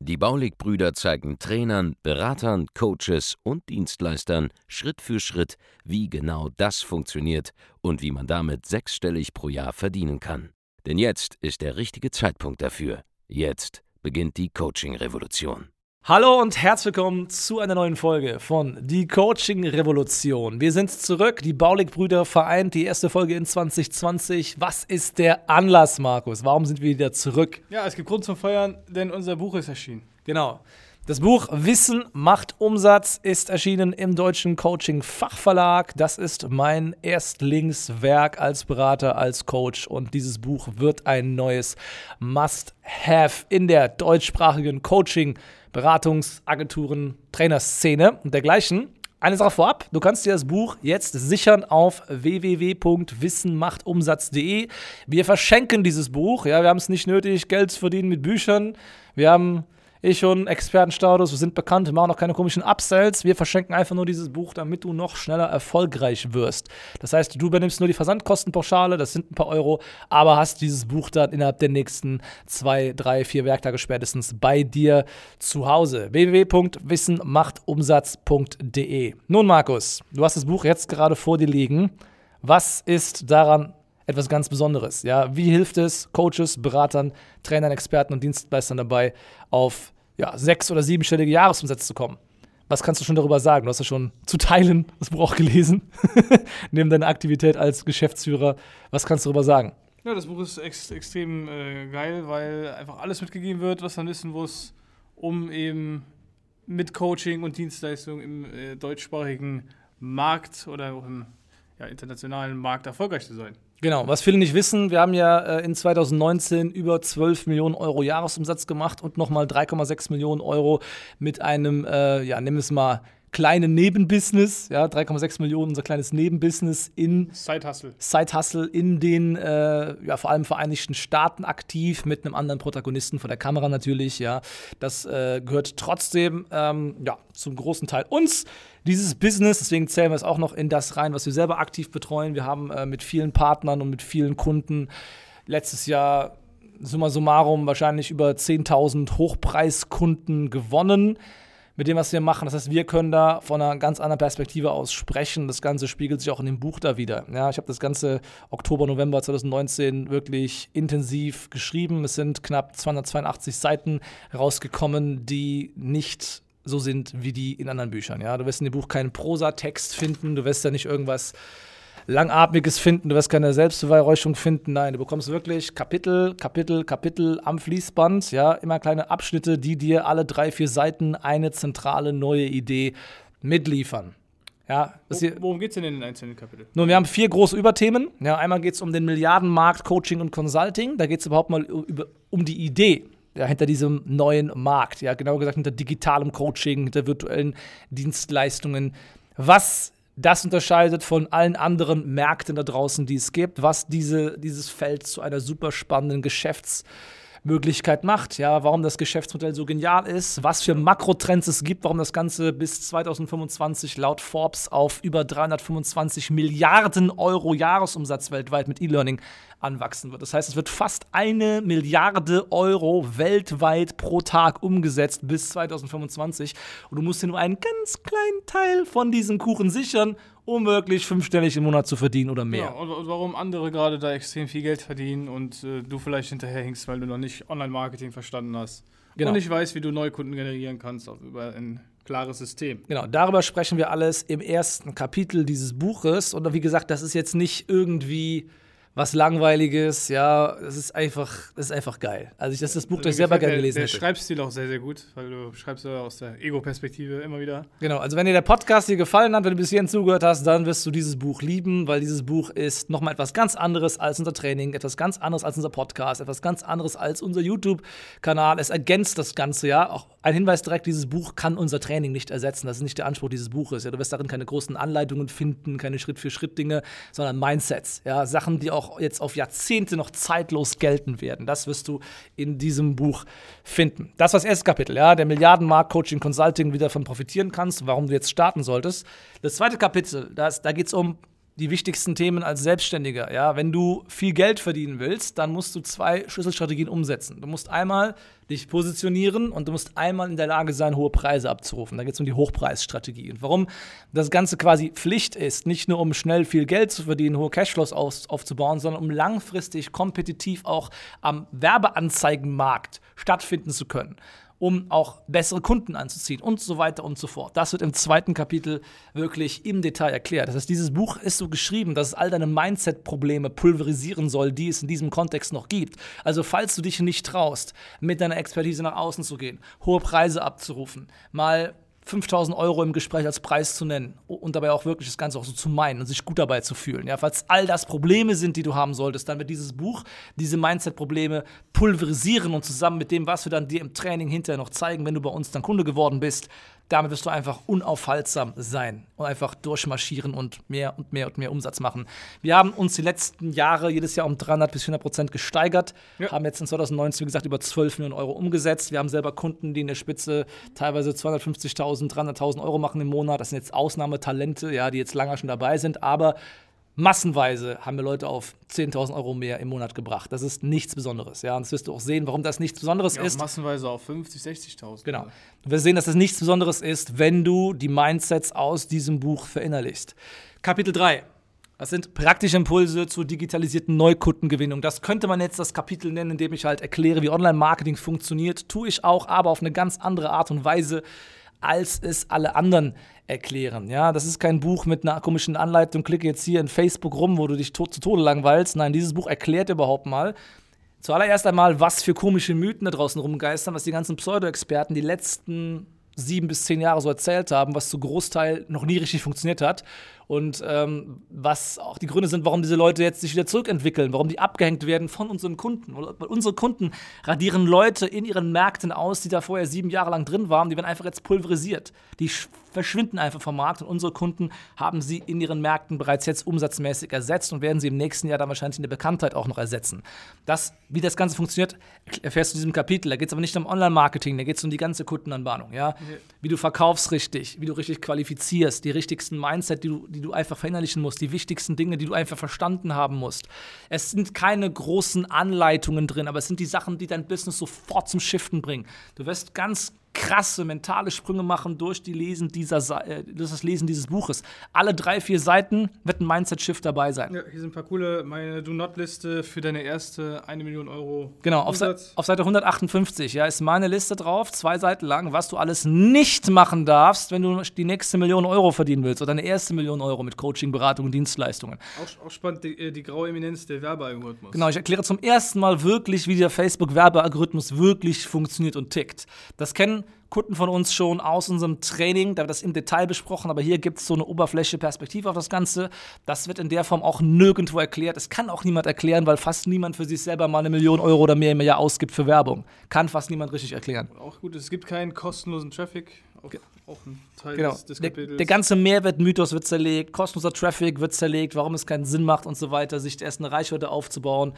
Die Baulig-Brüder zeigen Trainern, Beratern, Coaches und Dienstleistern Schritt für Schritt, wie genau das funktioniert und wie man damit sechsstellig pro Jahr verdienen kann. Denn jetzt ist der richtige Zeitpunkt dafür. Jetzt beginnt die Coaching-Revolution. Hallo und herzlich willkommen zu einer neuen Folge von Die Coaching Revolution. Wir sind zurück, die Baulig-Brüder vereint, die erste Folge in 2020. Was ist der Anlass, Markus? Warum sind wir wieder zurück? Ja, es gibt Grund zum Feiern, denn unser Buch ist erschienen. Genau. Das Buch Wissen macht Umsatz ist erschienen im Deutschen Coaching Fachverlag. Das ist mein Erstlingswerk als Berater, als Coach und dieses Buch wird ein neues Must-Have in der deutschsprachigen Coaching- Beratungsagenturen, Trainerszene und dergleichen. Eine Sache vorab, du kannst dir das Buch jetzt sichern auf www.wissenmachtumsatz.de. Wir verschenken dieses Buch, ja, wir haben es nicht nötig, Geld zu verdienen mit Büchern. Wir haben ich schon Expertenstatus, wir sind bekannt, wir machen noch keine komischen Upsells. Wir verschenken einfach nur dieses Buch, damit du noch schneller erfolgreich wirst. Das heißt, du übernimmst nur die Versandkostenpauschale, das sind ein paar Euro, aber hast dieses Buch dann innerhalb der nächsten zwei, drei, vier Werktage spätestens bei dir zu Hause. www.wissenmachtumsatz.de. Nun, Markus, du hast das Buch jetzt gerade vor dir liegen. Was ist daran etwas ganz Besonderes. Ja, wie hilft es Coaches, Beratern, Trainern, Experten und Dienstleistern dabei, auf ja, sechs- oder siebenstellige Jahresumsätze zu kommen? Was kannst du schon darüber sagen? Du hast ja schon zu teilen das Buch auch gelesen, neben deiner Aktivität als Geschäftsführer. Was kannst du darüber sagen? Ja, das Buch ist ex extrem äh, geil, weil einfach alles mitgegeben wird, was man wissen muss, um eben mit Coaching und Dienstleistung im äh, deutschsprachigen Markt oder auch im ja, internationalen Markt erfolgreich zu sein. Genau, was viele nicht wissen, wir haben ja äh, in 2019 über 12 Millionen Euro Jahresumsatz gemacht und nochmal 3,6 Millionen Euro mit einem, äh, ja, wir es mal, kleinen Nebenbusiness, ja, 3,6 Millionen, unser kleines Nebenbusiness in Side Hustle. Side in den, äh, ja, vor allem Vereinigten Staaten aktiv, mit einem anderen Protagonisten vor der Kamera natürlich, ja. Das äh, gehört trotzdem, ähm, ja, zum großen Teil uns dieses Business, deswegen zählen wir es auch noch in das rein, was wir selber aktiv betreuen. Wir haben äh, mit vielen Partnern und mit vielen Kunden letztes Jahr summa summarum wahrscheinlich über 10.000 Hochpreiskunden gewonnen mit dem, was wir machen. Das heißt, wir können da von einer ganz anderen Perspektive aus sprechen. Das Ganze spiegelt sich auch in dem Buch da wieder. Ja, ich habe das ganze Oktober, November 2019 wirklich intensiv geschrieben. Es sind knapp 282 Seiten rausgekommen, die nicht so sind wie die in anderen Büchern. Ja? Du wirst in dem Buch keinen Prosatext finden, du wirst da nicht irgendwas Langatmiges finden, du wirst keine Selbstbeweihräuchung finden. Nein, du bekommst wirklich Kapitel, Kapitel, Kapitel am Fließband, ja, immer kleine Abschnitte, die dir alle drei, vier Seiten eine zentrale neue Idee mitliefern. Ja, Worum geht es denn in den einzelnen Kapiteln? Nun, wir haben vier große Überthemen. Ja, einmal geht es um den Milliardenmarkt Coaching und Consulting. Da geht es überhaupt mal um die Idee ja, hinter diesem neuen Markt, ja, genau gesagt hinter digitalem Coaching, hinter virtuellen Dienstleistungen. Was das unterscheidet von allen anderen Märkten da draußen, die es gibt, was diese, dieses Feld zu einer super spannenden Geschäfts- Möglichkeit macht, ja, warum das Geschäftsmodell so genial ist, was für Makrotrends es gibt, warum das Ganze bis 2025 laut Forbes auf über 325 Milliarden Euro Jahresumsatz weltweit mit E-Learning anwachsen wird. Das heißt, es wird fast eine Milliarde Euro weltweit pro Tag umgesetzt bis 2025 und du musst dir nur einen ganz kleinen Teil von diesem Kuchen sichern um wirklich fünfstellig im Monat zu verdienen oder mehr. Ja, und, und warum andere gerade da extrem viel Geld verdienen und äh, du vielleicht hinterherhinkst, weil du noch nicht Online-Marketing verstanden hast. Genau. Und nicht weißt, wie du neue Kunden generieren kannst auch über ein klares System. Genau, darüber sprechen wir alles im ersten Kapitel dieses Buches. Und wie gesagt, das ist jetzt nicht irgendwie was Langweiliges, ja, es ist einfach, es ist einfach geil. Also ich, das ist das Buch, Also das ich selber gerne der, gelesen der hätte. Schreibstil auch sehr, sehr gut, weil du schreibst ja aus der Ego-Perspektive immer wieder. Genau, also wenn dir der Podcast hier gefallen hat, wenn du bis hierhin zugehört hast, dann wirst du dieses Buch lieben, weil dieses Buch ist nochmal etwas ganz anderes als unser Training, etwas ganz anderes als unser Podcast, etwas ganz anderes als unser YouTube-Kanal. Es ergänzt das Ganze, ja. Auch ein Hinweis direkt, dieses Buch kann unser Training nicht ersetzen. Das ist nicht der Anspruch dieses Buches. Ja. Du wirst darin keine großen Anleitungen finden, keine Schritt-für-Schritt-Dinge, sondern Mindsets, ja. Sachen, die auch jetzt auf Jahrzehnte noch zeitlos gelten werden. Das wirst du in diesem Buch finden. Das war das erste Kapitel, ja. Der Milliardenmarkt Coaching Consulting, wie du davon profitieren kannst, warum du jetzt starten solltest. Das zweite Kapitel, das, da geht es um die wichtigsten Themen als Selbstständiger. Ja, wenn du viel Geld verdienen willst, dann musst du zwei Schlüsselstrategien umsetzen. Du musst einmal dich positionieren und du musst einmal in der Lage sein, hohe Preise abzurufen. Da geht es um die Hochpreisstrategie. Und warum das Ganze quasi Pflicht ist, nicht nur um schnell viel Geld zu verdienen, hohe Cashflows auf, aufzubauen, sondern um langfristig kompetitiv auch am Werbeanzeigenmarkt stattfinden zu können um auch bessere Kunden anzuziehen und so weiter und so fort. Das wird im zweiten Kapitel wirklich im Detail erklärt. Das heißt, dieses Buch ist so geschrieben, dass es all deine Mindset-Probleme pulverisieren soll, die es in diesem Kontext noch gibt. Also falls du dich nicht traust, mit deiner Expertise nach außen zu gehen, hohe Preise abzurufen, mal 5000 Euro im Gespräch als Preis zu nennen und dabei auch wirklich das Ganze auch so zu meinen und sich gut dabei zu fühlen. Ja, falls all das Probleme sind, die du haben solltest, dann wird dieses Buch diese Mindset-Probleme pulverisieren und zusammen mit dem, was wir dann dir im Training hinterher noch zeigen, wenn du bei uns dann Kunde geworden bist, damit wirst du einfach unaufhaltsam sein und einfach durchmarschieren und mehr und mehr und mehr Umsatz machen. Wir haben uns die letzten Jahre jedes Jahr um 300 bis 400 Prozent gesteigert, Ja. haben jetzt in 2019, wie gesagt, über 12 Millionen Euro umgesetzt. Wir haben selber Kunden, die in der Spitze teilweise 250.000, 300.000 Euro machen im Monat. Das sind jetzt Ausnahmetalente, ja, die jetzt lange schon dabei sind, aber massenweise haben wir Leute auf 10.000 Euro mehr im Monat gebracht. Das ist nichts Besonderes, ja, und das wirst du auch sehen, warum das nichts Besonderes Ja, ist. massenweise auf 50, 60.000. Genau. Du wirst sehen, dass das nichts Besonderes ist, wenn du die Mindsets aus diesem Buch verinnerlichst. Kapitel 3. Das sind praktische Impulse zur digitalisierten Neukundengewinnung. Das könnte man jetzt das Kapitel nennen, in dem ich halt erkläre, wie Online-Marketing funktioniert. Tue ich auch, aber auf eine ganz andere Art und Weise, als es alle anderen erklären. Ja, das ist kein Buch mit einer komischen Anleitung, klicke jetzt hier in Facebook rum, wo du dich tot, zu Tode langweilst. Nein, dieses Buch erklärt überhaupt mal, Zuallererst einmal, was für komische Mythen da draußen rumgeistern, was die ganzen Pseudo-Experten die letzten sieben bis zehn Jahre so erzählt haben, was zu Großteil noch nie richtig funktioniert hat. Und ähm, was auch die Gründe sind, warum diese Leute jetzt sich wieder zurückentwickeln, warum die abgehängt werden von unseren Kunden. Weil unsere Kunden radieren Leute in ihren Märkten aus, die da vorher sieben Jahre lang drin waren, die werden einfach jetzt pulverisiert. Die verschwinden einfach vom Markt und unsere Kunden haben sie in ihren Märkten bereits jetzt umsatzmäßig ersetzt und werden sie im nächsten Jahr dann wahrscheinlich in der Bekanntheit auch noch ersetzen. Das, wie das Ganze funktioniert, erfährst du in diesem Kapitel. Da geht es aber nicht um Online-Marketing, da geht es um die ganze Kundenanbahnung. Ja? Wie du verkaufst richtig, wie du richtig qualifizierst, die richtigsten Mindset, die du, die du einfach verinnerlichen musst, die wichtigsten Dinge, die du einfach verstanden haben musst. Es sind keine großen Anleitungen drin, aber es sind die Sachen, die dein Business sofort zum Shiften bringen. Du wirst ganz krasse mentale Sprünge machen durch, die Lesen dieser, äh, das Lesen dieses Buches. Alle drei, vier Seiten wird ein Mindset-Shift dabei sein. Ja, hier sind ein paar coole, meine Do-Not-Liste für deine erste 1 Million Euro Genau, auf, Se auf Seite 158 ja, ist meine Liste drauf, zwei Seiten lang, was du alles nicht machen darfst, wenn du die nächste Million Euro verdienen willst oder deine erste Million Euro mit Coaching, Beratung und Dienstleistungen. auch, auch spannend, die, äh, die graue Eminenz der Werbealgorithmus. Genau, ich erkläre zum ersten Mal wirklich, wie der Facebook-Werbealgorithmus wirklich funktioniert und tickt. Das kennen Kunden von uns schon aus unserem Training, da wird das im Detail besprochen, aber hier gibt es so eine Oberfläche Perspektive auf das Ganze. Das wird in der Form auch nirgendwo erklärt. Es kann auch niemand erklären, weil fast niemand für sich selber mal eine Million Euro oder mehr im Jahr ausgibt für Werbung. Kann fast niemand richtig erklären. Auch gut, es gibt keinen kostenlosen Traffic. Auch, auch ein Teil Genau. des, des Der, der ganze Mehrwertmythos wird zerlegt, kostenloser Traffic wird zerlegt, warum es keinen Sinn macht und so weiter, sich erst eine Reichweite aufzubauen,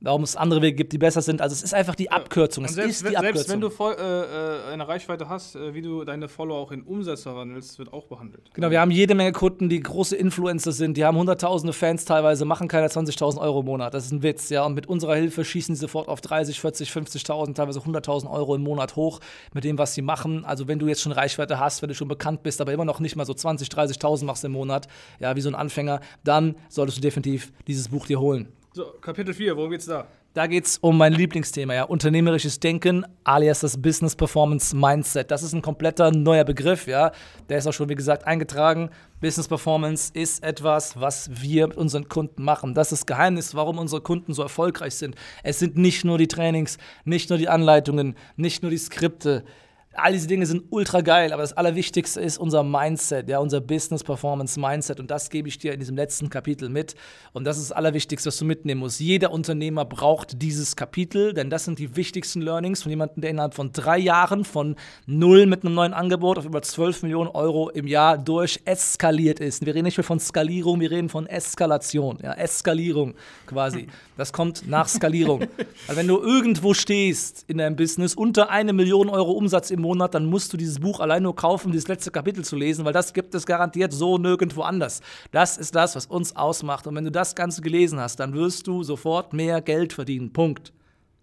warum es andere Wege gibt, die besser sind. Also es ist einfach die Abkürzung. Es selbst, ist wenn- die Abkürzung. selbst wenn du voll, äh, äh, eine Reichweite hast, äh, wie du deine Follower auch in Umsatz verwandelst, wird auch behandelt. Genau, wir haben jede Menge Kunden, die große Influencer sind, die haben hunderttausende Fans teilweise, machen keine 20.000 Euro im Monat. Das ist ein Witz, ja. Und mit unserer Hilfe schießen sie sofort auf 30, 40, 50.000, teilweise 100.000 Euro im Monat hoch mit dem, was sie machen. Also wenn du jetzt schon Reichweite hast, wenn du schon bekannt bist, aber immer noch nicht mal so 20, 30.000 machst im Monat, ja, wie so ein Anfänger, dann solltest du definitiv dieses Buch dir holen. So, Kapitel 4, worum geht's da? Da geht es um mein Lieblingsthema, ja, unternehmerisches Denken, alias das Business Performance Mindset. Das ist ein kompletter neuer Begriff, ja. Der ist auch schon, wie gesagt, eingetragen. Business Performance ist etwas, was wir mit unseren Kunden machen. Das ist das Geheimnis, warum unsere Kunden so erfolgreich sind. Es sind nicht nur die Trainings, nicht nur die Anleitungen, nicht nur die Skripte. All diese Dinge sind ultra geil, aber das Allerwichtigste ist unser Mindset, ja, unser Business Performance Mindset. Und das gebe ich dir in diesem letzten Kapitel mit. Und das ist das Allerwichtigste, was du mitnehmen musst. Jeder Unternehmer braucht dieses Kapitel, denn das sind die wichtigsten Learnings von jemandem, der innerhalb von drei Jahren von null mit einem neuen Angebot auf über 12 Millionen Euro im Jahr durch eskaliert ist. Wir reden nicht mehr von Skalierung, wir reden von Eskalation, ja, Eskalierung quasi. Das kommt nach Skalierung. also wenn du irgendwo stehst in deinem Business unter eine Million Euro Umsatz im im Monat, dann musst du dieses Buch allein nur kaufen, um dieses letzte Kapitel zu lesen, weil das gibt es garantiert so nirgendwo anders. Das ist das, was uns ausmacht. Und wenn du das Ganze gelesen hast, dann wirst du sofort mehr Geld verdienen. Punkt.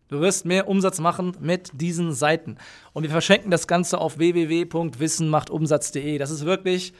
Du wirst mehr Umsatz machen mit diesen Seiten. Und wir verschenken das Ganze auf www.wissenmachtumsatz.de. Das ist wirklich,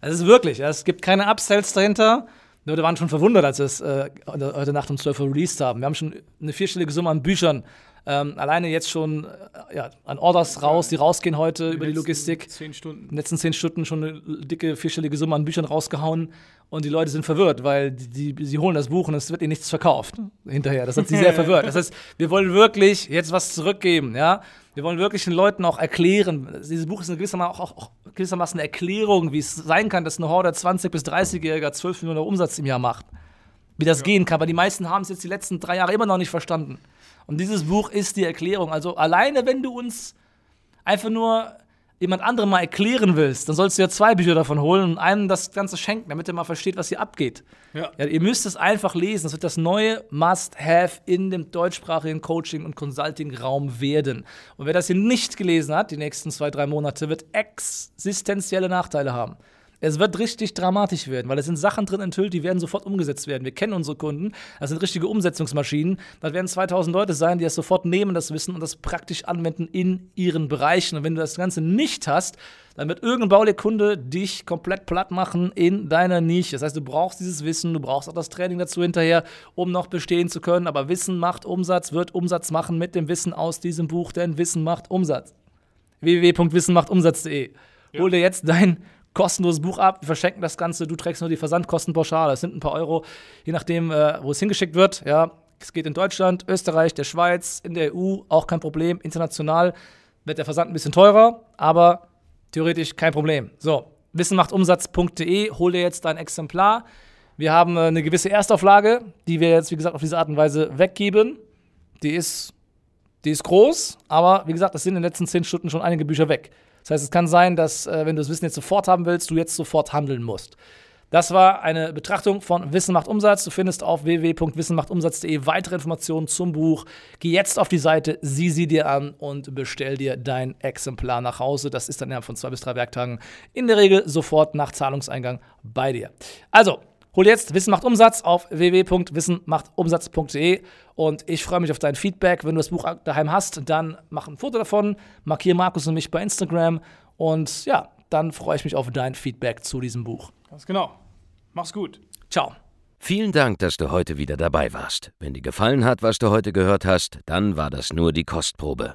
das ist wirklich, es gibt keine Upsells dahinter. Leute waren schon verwundert, als wir es äh, heute Nacht um 12 Uhr released haben. Wir haben schon eine vierstellige Summe an Büchern ähm, alleine jetzt schon äh, ja, an Orders raus, die rausgehen heute die über die Logistik. Zehn Stunden. In den letzten zehn Stunden schon eine dicke vierstellige Summe an Büchern rausgehauen. Und die Leute sind verwirrt, weil die, die, sie holen das Buch und es wird ihnen nichts verkauft hinterher. Das hat sie sehr verwirrt. Das heißt, wir wollen wirklich jetzt was zurückgeben, ja. Wir wollen wirklich den Leuten auch erklären. Dieses Buch ist gewissermaßen auch, auch gewissermaßen eine Erklärung, wie es sein kann, dass eine Horde 20- bis 30-Jähriger 12 Millionen Umsatz im Jahr macht. Wie das ja. gehen kann. Aber die meisten haben es jetzt die letzten drei Jahre immer noch nicht verstanden. Und dieses Buch ist die Erklärung. Also alleine, wenn du uns einfach nur jemand anderem mal erklären willst, dann sollst du ja zwei Bücher davon holen und einem das Ganze schenken, damit er mal versteht, was hier abgeht. Ja. ja ihr müsst es einfach lesen. Das wird das neue Must-Have in dem deutschsprachigen Coaching- und Consulting-Raum werden. Und wer das hier nicht gelesen hat, die nächsten zwei, drei Monate, wird existenzielle Nachteile haben. Es wird richtig dramatisch werden, weil es sind Sachen drin enthüllt, die werden sofort umgesetzt werden. Wir kennen unsere Kunden, das sind richtige Umsetzungsmaschinen. Das werden 2000 Leute sein, die das sofort nehmen, das Wissen und das praktisch anwenden in ihren Bereichen. Und wenn du das Ganze nicht hast, dann wird irgendein Baulehrkunde dich komplett platt machen in deiner Nische. Das heißt, du brauchst dieses Wissen, du brauchst auch das Training dazu hinterher, um noch bestehen zu können. Aber Wissen macht Umsatz, wird Umsatz machen mit dem Wissen aus diesem Buch, denn Wissen macht Umsatz. www.wissenmachtumsatz.de. Ja. Hol dir jetzt dein kostenloses Buch ab, wir verschenken das Ganze, du trägst nur die Versandkostenpauschale, das sind ein paar Euro, je nachdem, äh, wo es hingeschickt wird. Ja, es geht in Deutschland, Österreich, der Schweiz, in der EU, auch kein Problem. International wird der Versand ein bisschen teurer, aber theoretisch kein Problem. So, wissenmachtumsatz.de, hol dir jetzt dein Exemplar. Wir haben äh, eine gewisse Erstauflage, die wir jetzt, wie gesagt, auf diese Art und Weise weggeben. Die ist, die ist groß, aber wie gesagt, es sind in den letzten zehn Stunden schon einige Bücher weg. Das heißt, es kann sein, dass, äh, wenn du das Wissen jetzt sofort haben willst, du jetzt sofort handeln musst. Das war eine Betrachtung von Wissen macht Umsatz. Du findest auf www.wissenmachtumsatz.de weitere Informationen zum Buch. Geh jetzt auf die Seite, sieh sie dir an und bestell dir dein Exemplar nach Hause. Das ist dann innerhalb von zwei bis drei Werktagen in der Regel sofort nach Zahlungseingang bei dir. Also, Hol jetzt Wissen macht Umsatz auf www.wissenmachtumsatz.de und ich freue mich auf dein Feedback. Wenn du das Buch daheim hast, dann mach ein Foto davon, markiere Markus und mich bei Instagram und ja, dann freue ich mich auf dein Feedback zu diesem Buch. Ganz genau. Mach's gut. Ciao. Vielen Dank, dass du heute wieder dabei warst. Wenn dir gefallen hat, was du heute gehört hast, dann war das nur die Kostprobe.